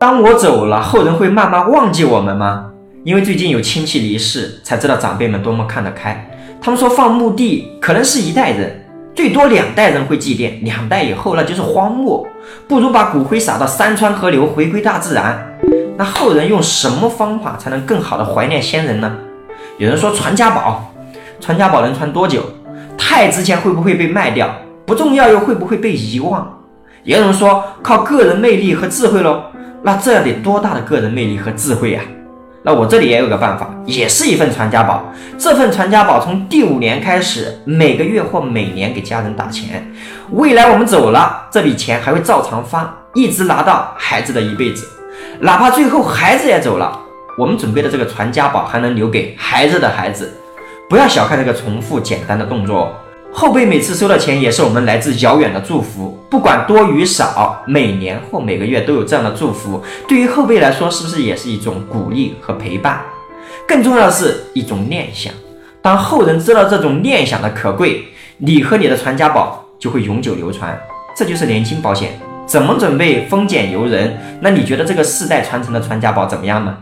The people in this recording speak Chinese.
当我走了，后人会慢慢忘记我们吗？因为最近有亲戚离世，才知道长辈们多么看得开。他们说放墓地可能是一代人，最多两代人会祭奠，两代以后那就是荒漠，不如把骨灰撒到山川河流，回归大自然。那后人用什么方法才能更好的怀念先人呢？有人说传家宝，传家宝能传多久？太值钱会不会被卖掉？不重要又会不会被遗忘？也有人说靠个人魅力和智慧喽，那这得多大的个人魅力和智慧呀？那我这里也有个办法，也是一份传家宝。这份传家宝从第五年开始，每个月或每年给家人打钱，未来我们走了，这笔钱还会照常发，一直拿到孩子的一辈子。哪怕最后孩子也走了，我们准备的这个传家宝还能留给孩子的孩子。不要小看这个重复简单的动作，后辈每次收到钱也是我们来自遥远的祝福，不管多与少，每年或每个月都有这样的祝福，对于后辈来说，是不是也是一种鼓励和陪伴？更重要的是一种念想。当后人知道这种念想的可贵，你和你的传家宝就会永久流传。这就是年轻保险。怎么准备丰俭由人？那你觉得这个世代传承的传家宝怎么样呢？